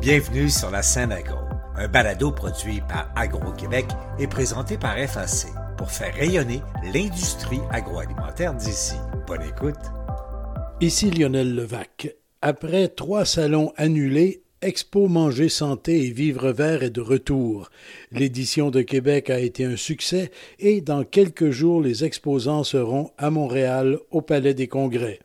Bienvenue sur la scène agro, un balado produit par Agro-Québec et présenté par FAC pour faire rayonner l'industrie agroalimentaire d'ici. Bonne écoute. Ici Lionel Levac. Après trois salons annulés, Expo Manger Santé et Vivre Vert est de retour. L'édition de Québec a été un succès et dans quelques jours, les exposants seront à Montréal au Palais des Congrès.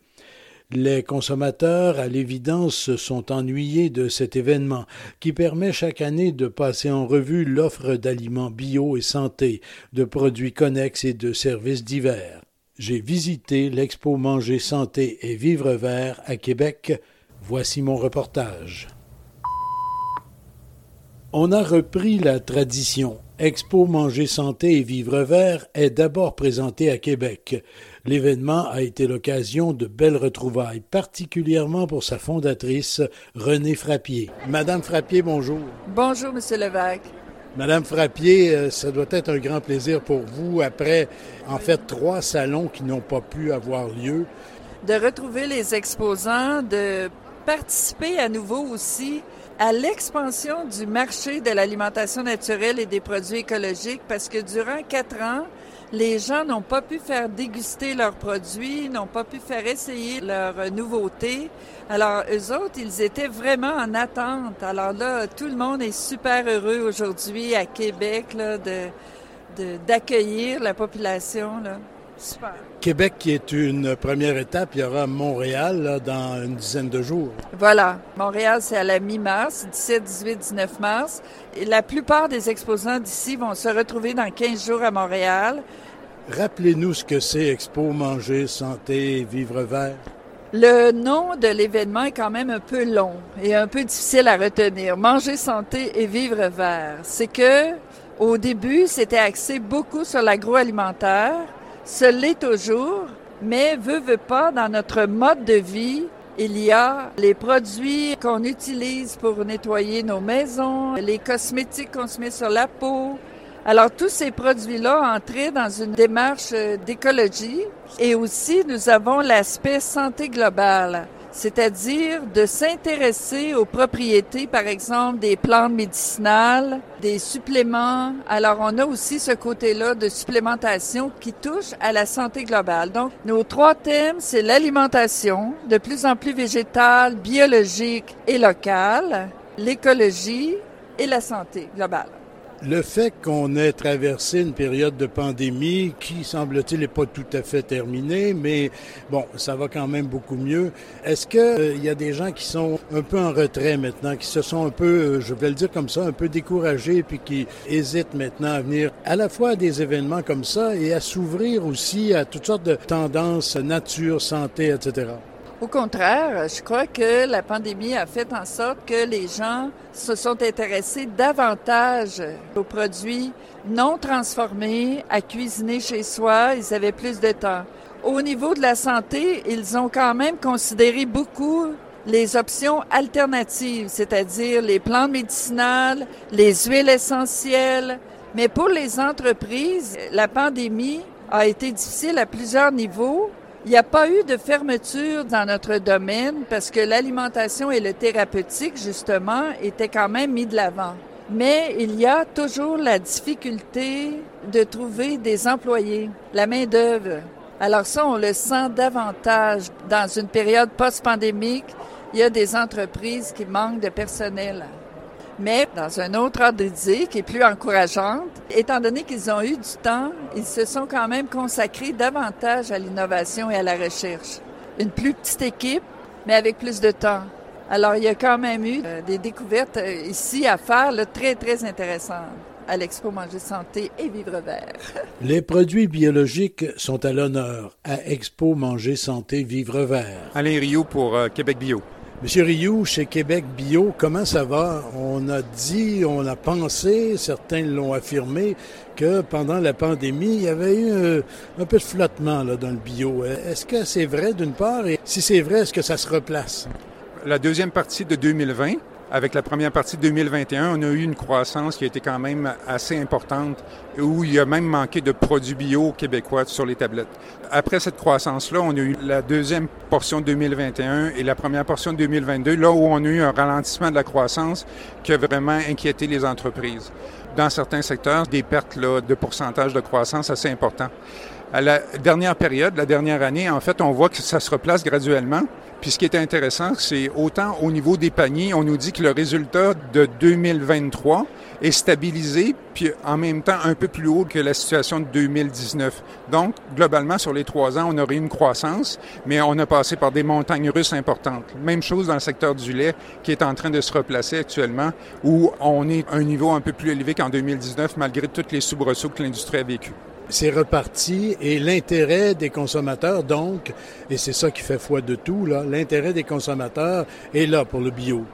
Les consommateurs, à l'évidence, sont ennuyés de cet événement qui permet chaque année de passer en revue l'offre d'aliments bio et santé, de produits connexes et de services divers. J'ai visité l'Expo Manger Santé et Vivre Vert à Québec. Voici mon reportage. On a repris la tradition. Expo Manger Santé et Vivre Vert est d'abord présenté à Québec. L'événement a été l'occasion de belles retrouvailles, particulièrement pour sa fondatrice, Renée Frappier. Madame Frappier, bonjour. Bonjour, Monsieur Levac. Madame Frappier, euh, ça doit être un grand plaisir pour vous, après en fait trois salons qui n'ont pas pu avoir lieu. De retrouver les exposants, de participer à nouveau aussi à l'expansion du marché de l'alimentation naturelle et des produits écologiques parce que durant quatre ans, les gens n'ont pas pu faire déguster leurs produits, n'ont pas pu faire essayer leurs nouveautés. Alors, eux autres, ils étaient vraiment en attente. Alors là, tout le monde est super heureux aujourd'hui à Québec là, de, d'accueillir la population. Là. Québec qui est une première étape, il y aura Montréal dans une dizaine de jours. Voilà. Montréal, c'est à la mi-mars, 17, 18, 19 mars. Et la plupart des exposants d'ici vont se retrouver dans 15 jours à Montréal. Rappelez-nous ce que c'est Expo Manger, Santé, Vivre Vert. Le nom de l'événement est quand même un peu long et un peu difficile à retenir. Manger santé et vivre vert. C'est que, au début, c'était axé beaucoup sur l'agroalimentaire. Ce l'est toujours, mais veut, veut pas, dans notre mode de vie, il y a les produits qu'on utilise pour nettoyer nos maisons, les cosmétiques qu'on se met sur la peau. Alors tous ces produits-là entraient dans une démarche d'écologie et aussi nous avons l'aspect santé globale c'est-à-dire de s'intéresser aux propriétés, par exemple, des plantes médicinales, des suppléments. Alors, on a aussi ce côté-là de supplémentation qui touche à la santé globale. Donc, nos trois thèmes, c'est l'alimentation, de plus en plus végétale, biologique et locale, l'écologie et la santé globale. Le fait qu'on ait traversé une période de pandémie qui, semble-t-il, n'est pas tout à fait terminée, mais bon, ça va quand même beaucoup mieux. Est-ce qu'il euh, y a des gens qui sont un peu en retrait maintenant, qui se sont un peu, euh, je vais le dire comme ça, un peu découragés, puis qui hésitent maintenant à venir à la fois à des événements comme ça et à s'ouvrir aussi à toutes sortes de tendances nature, santé, etc.? Au contraire, je crois que la pandémie a fait en sorte que les gens se sont intéressés davantage aux produits non transformés, à cuisiner chez soi. Ils avaient plus de temps. Au niveau de la santé, ils ont quand même considéré beaucoup les options alternatives, c'est-à-dire les plantes médicinales, les huiles essentielles. Mais pour les entreprises, la pandémie a été difficile à plusieurs niveaux il n'y a pas eu de fermeture dans notre domaine parce que l'alimentation et le thérapeutique, justement, étaient quand même mis de l'avant. Mais il y a toujours la difficulté de trouver des employés, la main-d'œuvre. Alors ça, on le sent davantage dans une période post-pandémique. Il y a des entreprises qui manquent de personnel. Mais dans un autre ordre d'idée qui est plus encourageante, étant donné qu'ils ont eu du temps, ils se sont quand même consacrés davantage à l'innovation et à la recherche. Une plus petite équipe, mais avec plus de temps. Alors, il y a quand même eu euh, des découvertes euh, ici à faire, très, très intéressantes à l'Expo Manger Santé et Vivre Vert. Les produits biologiques sont à l'honneur à Expo Manger Santé Vivre Vert. Alain Rio pour euh, Québec Bio. Monsieur Rioux, chez Québec Bio, comment ça va? On a dit, on a pensé, certains l'ont affirmé, que pendant la pandémie, il y avait eu un, peu de flottement là, dans le bio. Est-ce que c'est vrai d'une part? Et si c'est vrai, est-ce que ça se replace? La deuxième partie de 2020 avec la première partie de 2021, on a eu une croissance qui a été quand même assez importante, où il y a même manqué de produits bio québécois sur les tablettes. Après cette croissance-là, on a eu la deuxième portion de 2021 et la première portion de 2022, là où on a eu un ralentissement de la croissance qui a vraiment inquiété les entreprises. Dans certains secteurs, des pertes là, de pourcentage de croissance assez importants. À la dernière période, la dernière année, en fait, on voit que ça se replace graduellement. Puis ce qui est intéressant, c'est autant au niveau des paniers, on nous dit que le résultat de 2023 est stabilisé, puis en même temps un peu plus haut que la situation de 2019. Donc, globalement, sur les trois ans, on aurait une croissance, mais on a passé par des montagnes russes importantes. Même chose dans le secteur du lait, qui est en train de se replacer actuellement, où on est à un niveau un peu plus élevé qu'en 2019, malgré toutes les soubresauts que l'industrie a vécu c'est reparti et l'intérêt des consommateurs, donc, et c'est ça qui fait foi de tout, là, l'intérêt des consommateurs est là pour le bio.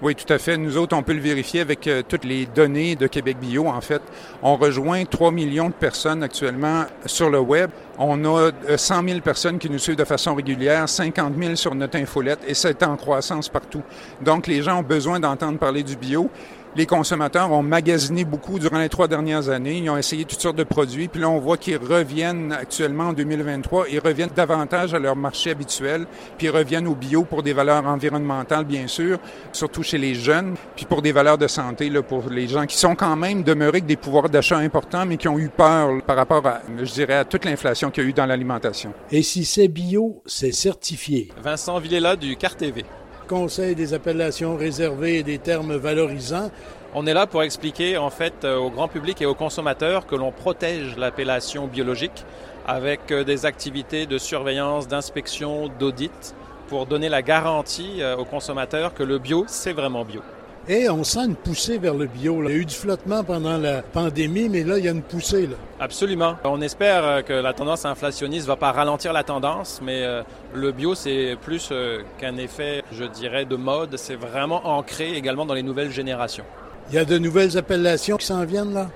Oui, tout à fait. Nous autres, on peut le vérifier avec euh, toutes les données de Québec Bio. En fait, on rejoint 3 millions de personnes actuellement sur le web. On a 100 euh, 000 personnes qui nous suivent de façon régulière, 50 000 sur notre infolette, et c'est en croissance partout. Donc, les gens ont besoin d'entendre parler du bio les consommateurs ont magasiné beaucoup durant les trois dernières années. Ils ont essayé toutes sortes de produits. Puis là, on voit qu'ils reviennent actuellement en 2023. Ils reviennent davantage à leur marché habituel. Puis ils reviennent au bio pour des valeurs environnementales, bien sûr, surtout chez les jeunes. Puis pour des valeurs de santé, là, pour les gens qui sont quand même demeurés avec des pouvoirs d'achat importants, mais qui ont eu peur par rapport à, je dirais, à toute l'inflation qu'il y a eu dans l'alimentation. Et si c'est bio, c'est certifié. Vincent Villela du CAR TV. Conseil des appellations réservées et des termes valorisants. On est là pour expliquer en fait euh, au grand public et aux consommateurs que l'on protège l'appellation biologique avec euh, des activités de surveillance, d'inspection, d'audit pour donner la garantie euh, aux consommateurs que le bio, c'est vraiment bio. Et on sent une poussée vers le bio. Il y a eu du flottement pendant la pandémie, mais là, il y a une poussée. Là. Absolument. On espère euh, que la tendance inflationniste ne va pas ralentir la tendance, mais euh, le bio, c'est plus euh, qu'un effet, je dirais, de mode. C'est vraiment ancré également dans les nouvelles générations. Il y a de nouvelles appellations qui s'en viennent là?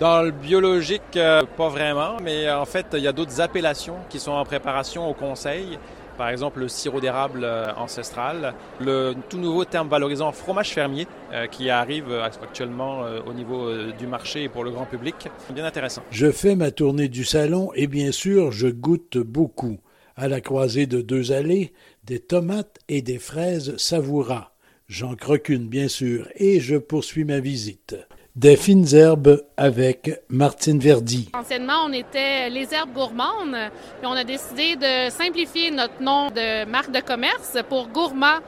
Dans le biologique, pas vraiment, mais en fait, il y a d'autres appellations qui sont en préparation au Conseil par exemple le sirop d'érable euh, ancestral, le tout nouveau terme valorisant fromage fermier euh, qui arrive euh, actuellement au niveau du marché pour le grand public. Bien intéressant. Je fais ma tournée du salon et bien sûr je goûte beaucoup. À la croisée de deux allées, des tomates et des fraises savoura. J'en croque une bien sûr et je poursuis ma visite. Des fines herbes avec Martine Verdi. Anciennement, on était les herbes gourmandes, puis on a décidé de simplifier notre nom de marque de commerce pour gourmand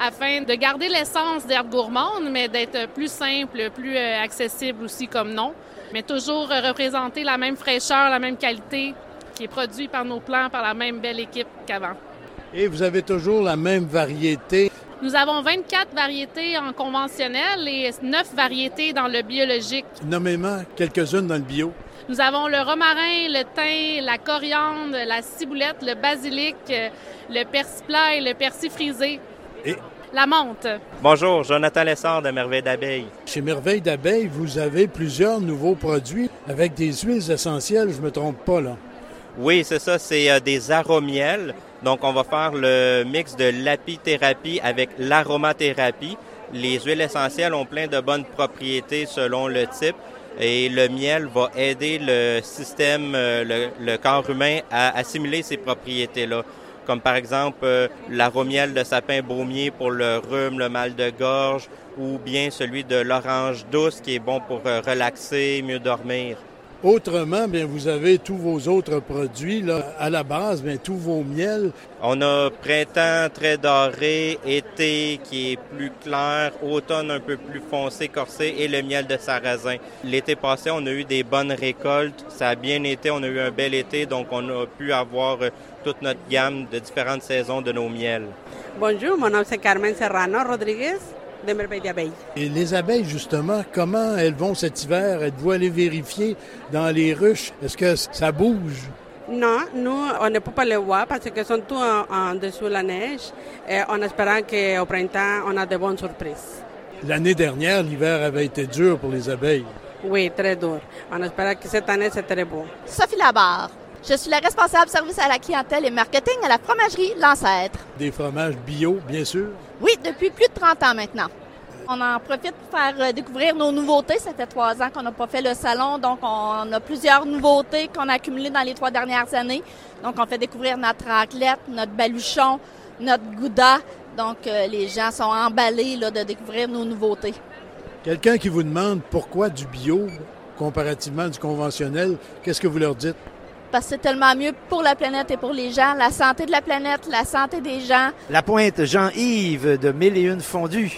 afin de garder l'essence d'herbes gourmandes, mais d'être plus simple, plus euh, accessible aussi comme nom, mais toujours représenter la même fraîcheur, la même qualité qui est produite par nos plants, par la même belle équipe qu'avant. Et vous avez toujours la même variété nous avons 24 variétés en conventionnel et 9 variétés dans le biologique. Nommément quelques-unes dans le bio. Nous avons le romarin, le thym, la coriandre, la ciboulette, le basilic, le persil plat et le persil frisé. Et la menthe. Bonjour, Jonathan Lessard de Merveille d'Abeille. Chez Merveille d'Abeille, vous avez plusieurs nouveaux produits avec des huiles essentielles, je me trompe pas là. Oui, c'est ça, c'est euh, des aromiels. Donc, on va faire le mix de l'apithérapie avec l'aromathérapie. Les huiles essentielles ont plein de bonnes propriétés selon le type et le miel va aider le système, euh, le, corps humain à assimiler ces propriétés-là. Comme par exemple euh, l'aromiel de sapin baumier pour le rhume, le mal de gorge, ou bien celui de l'orange douce qui est bon pour relaxer, mieux dormir. Autrement, bien, vous avez tous vos autres produits là, à la base, bien, tous vos miels. On a printemps très doré, été qui est plus clair, automne un peu plus foncé, corsé et le miel de sarrasin. L'été passé, on a eu des bonnes récoltes. Ça a bien été, on a eu un bel été, donc on a pu avoir euh, toute notre gamme de différentes saisons de nos miels. Bonjour, mon nom c'est Carmen Serrano Rodriguez de Merveille d'abeilles. Et les abeilles, justement, comment elles vont cet hiver? Êtes-vous allé vérifier dans les ruches? Est-ce que ça bouge? Non, nous, on ne peut pas les voir parce qu'elles sont tous en, dessous de la neige et en espérant qu'au printemps, on a de bonnes surprises. L'année dernière, l'hiver avait été dur pour les abeilles. Oui, très dur. On espère que cette année, c'est très beau. Sophie Labarre. Je suis la responsable service à la clientèle et marketing à la fromagerie L'Ancêtre. Des fromages bio, bien sûr? Oui, depuis plus de 30 ans maintenant. On en profite pour faire euh, découvrir nos nouveautés. Ça fait trois ans qu'on n'a pas fait le salon, donc on a plusieurs nouveautés qu'on a accumulées dans les trois dernières années. Donc on fait découvrir notre raclette, notre baluchon, notre gouda. Donc euh, les gens sont emballés là, de découvrir nos nouveautés. Quelqu'un qui vous demande pourquoi du bio comparativement du conventionnel, qu'est-ce que vous leur dites? Parce que c'est tellement mieux pour la planète et pour les gens, la santé de la planète, la santé des gens. La pointe Jean-Yves de Mille et une fondue.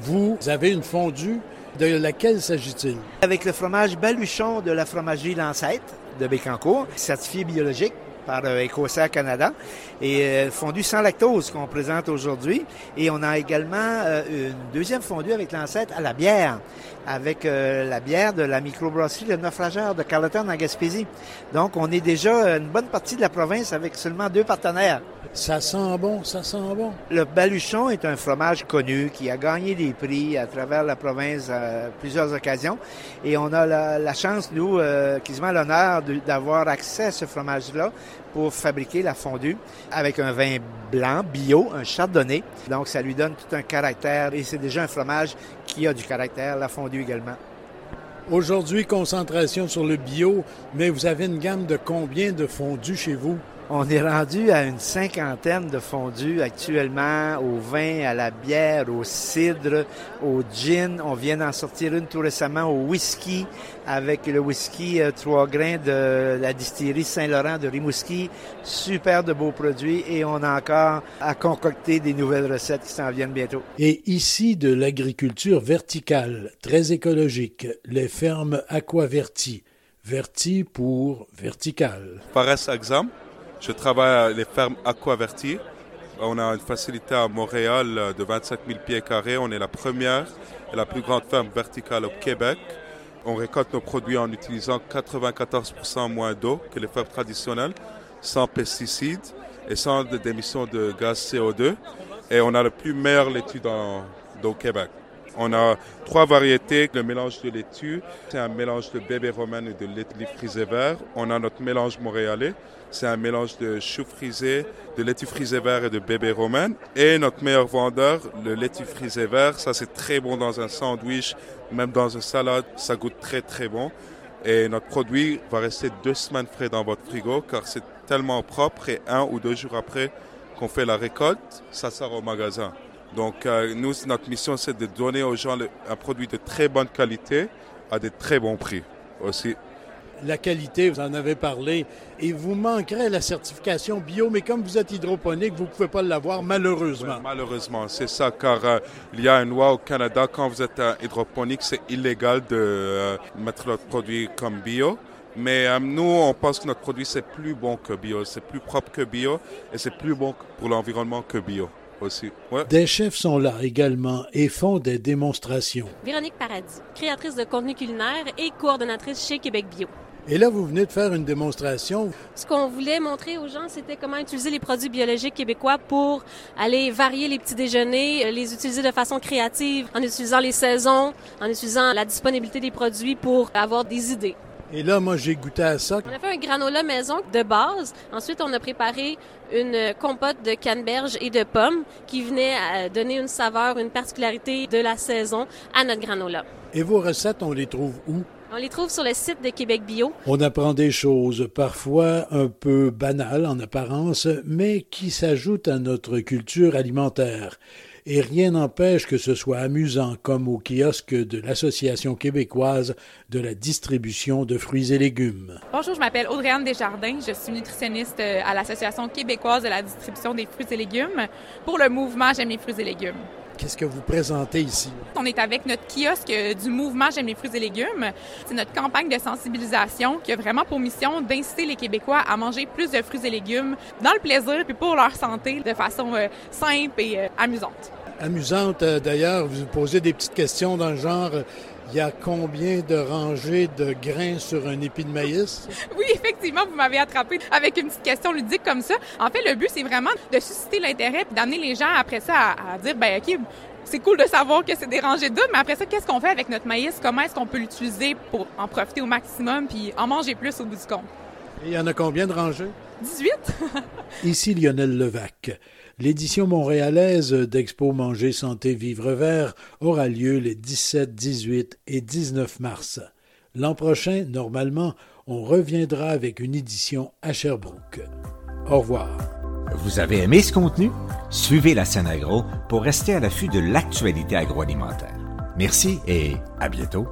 Vous avez une fondue, de laquelle s'agit-il? Avec le fromage baluchon de la fromagerie Lancette de Bécancourt, certifié biologique par euh, Canada et euh, fondue sans lactose qu'on présente aujourd'hui. Et on a également euh, une deuxième fondue avec l'ancêtre à la bière, avec euh, la bière de la microbrasserie Le Naufrageur de Carleton en Gaspésie. Donc on est déjà une bonne partie de la province avec seulement deux partenaires. Ça sent bon, ça sent bon. Le baluchon est un fromage connu qui a gagné des prix à travers la province à plusieurs occasions. Et on a la, chance, nous, euh, quasiment l'honneur d'avoir accès à ce fromage-là pour fabriquer la fondue avec un vin blanc, bio, un chardonnay. Donc, ça lui donne tout un caractère et c'est déjà un fromage qui a du caractère, la fondue également. Aujourd'hui, concentration sur le bio, mais vous avez une gamme de combien de fondus chez vous? On est rendu à une cinquantaine de fondus actuellement au vin, à la bière, au cidre, au gin. On vient d'en sortir une tout récemment au whisky avec le whisky euh, trois grains de la distillerie Saint-Laurent de Rimouski. Super de beaux produits et on a encore à concocter des nouvelles recettes qui s'en viennent bientôt. Et ici de l'agriculture verticale, très écologique, les fermes Aquaverti. Verti pour vertical. Par exemple, je travaille à les fermes Aquaverti. On a une facilité à Montréal de 27 000 pieds carrés. On est la première et la plus grande ferme verticale au Québec. On récolte nos produits en utilisant 94% moins d'eau que les fermes traditionnelles, sans pesticides et sans d'émissions de gaz CO2. Et on a le plus meilleur laitue au Québec. On a trois variétés. Le mélange de laitue, c'est un mélange de bébé romain et de laitue frisé vert. On a notre mélange montréalais, c'est un mélange de chou frisé, de laitue frisé vert et de bébé romain. Et notre meilleur vendeur, le laitue frisé vert, ça c'est très bon dans un sandwich, même dans une salade, ça goûte très très bon. Et notre produit va rester deux semaines frais dans votre frigo car c'est tellement propre et un ou deux jours après qu'on fait la récolte, ça sort au magasin. Donc euh, nous, notre mission, c'est de donner aux gens un produit de très bonne qualité à des très bons prix aussi la qualité, vous en avez parlé, et vous manquerez la certification bio, mais comme vous êtes hydroponique, vous ne pouvez pas l'avoir malheureusement. malheureusement, c'est ça, car euh, il y a une loi au Canada, quand vous êtes hydroponique, c'est illégal de euh, mettre votre produit comme bio. Mais euh, nous, on pense que notre produit, c'est plus bon que bio, c'est plus propre que bio, et c'est plus bon pour l'environnement que bio. Aussi. Des chefs sont là également et font des démonstrations. Véronique Paradis, créatrice de contenu culinaire et coordonnatrice chez Québec Bio. Et là, vous venez de faire une démonstration. Ce qu'on voulait montrer aux gens, c'était comment utiliser les produits biologiques québécois pour aller varier les petits déjeuners, les utiliser de façon créative, en utilisant les saisons, en utilisant la disponibilité des produits pour avoir des idées. Et là, moi, j'ai goûté à ça. On a fait un granola maison de base. Ensuite, on a préparé une compote de canneberge et de pommes qui venait à donner une saveur, une particularité de la saison à notre granola. Et vos recettes, on les trouve où? On les trouve sur le site de Québec Bio. On apprend des choses parfois un peu banales en apparence, mais qui s'ajoutent à notre culture alimentaire. Et rien n'empêche que ce soit amusant, comme au kiosque de l'Association québécoise de la distribution de fruits et légumes. Bonjour, je m'appelle Audrey-Anne Desjardins. Je suis nutritionniste à l'Association québécoise de la distribution des fruits et légumes pour le mouvement J'aime les fruits et légumes. Qu'est-ce que vous présentez ici? On est avec notre kiosque du mouvement J'aime les fruits et légumes. C'est notre campagne de sensibilisation qui a vraiment pour mission d'inciter les Québécois à manger plus de fruits et légumes dans le plaisir puis pour leur santé de façon euh, simple et euh, amusante. Amusante, euh, d'ailleurs, vous posez des petites questions dans le genre il y a combien de rangées de grains sur un épi de maïs? Oui, effectivement, vous m'avez attrapé avec une petite question ludique comme ça. En fait, le but, c'est vraiment de susciter l'intérêt et d'amener les gens après ça à, dire, ben OK, c'est cool de savoir que c'est des rangées de mais après ça, qu'est-ce qu'on fait avec notre maïs? Comment est-ce qu'on peut l'utiliser pour en profiter au maximum puis en manger plus au bout du compte? Et il y en a combien de rangées? 18. Ici Lionel Levac. L'édition montréalaise d'Expo Manger Santé Vivre Vert aura lieu les 17, 18 et 19 mars. L'an prochain, normalement, on reviendra avec une édition à Sherbrooke. Au revoir. Vous avez aimé ce contenu? Suivez la scène agro pour rester à l'affût de l'actualité agroalimentaire. Merci et à bientôt.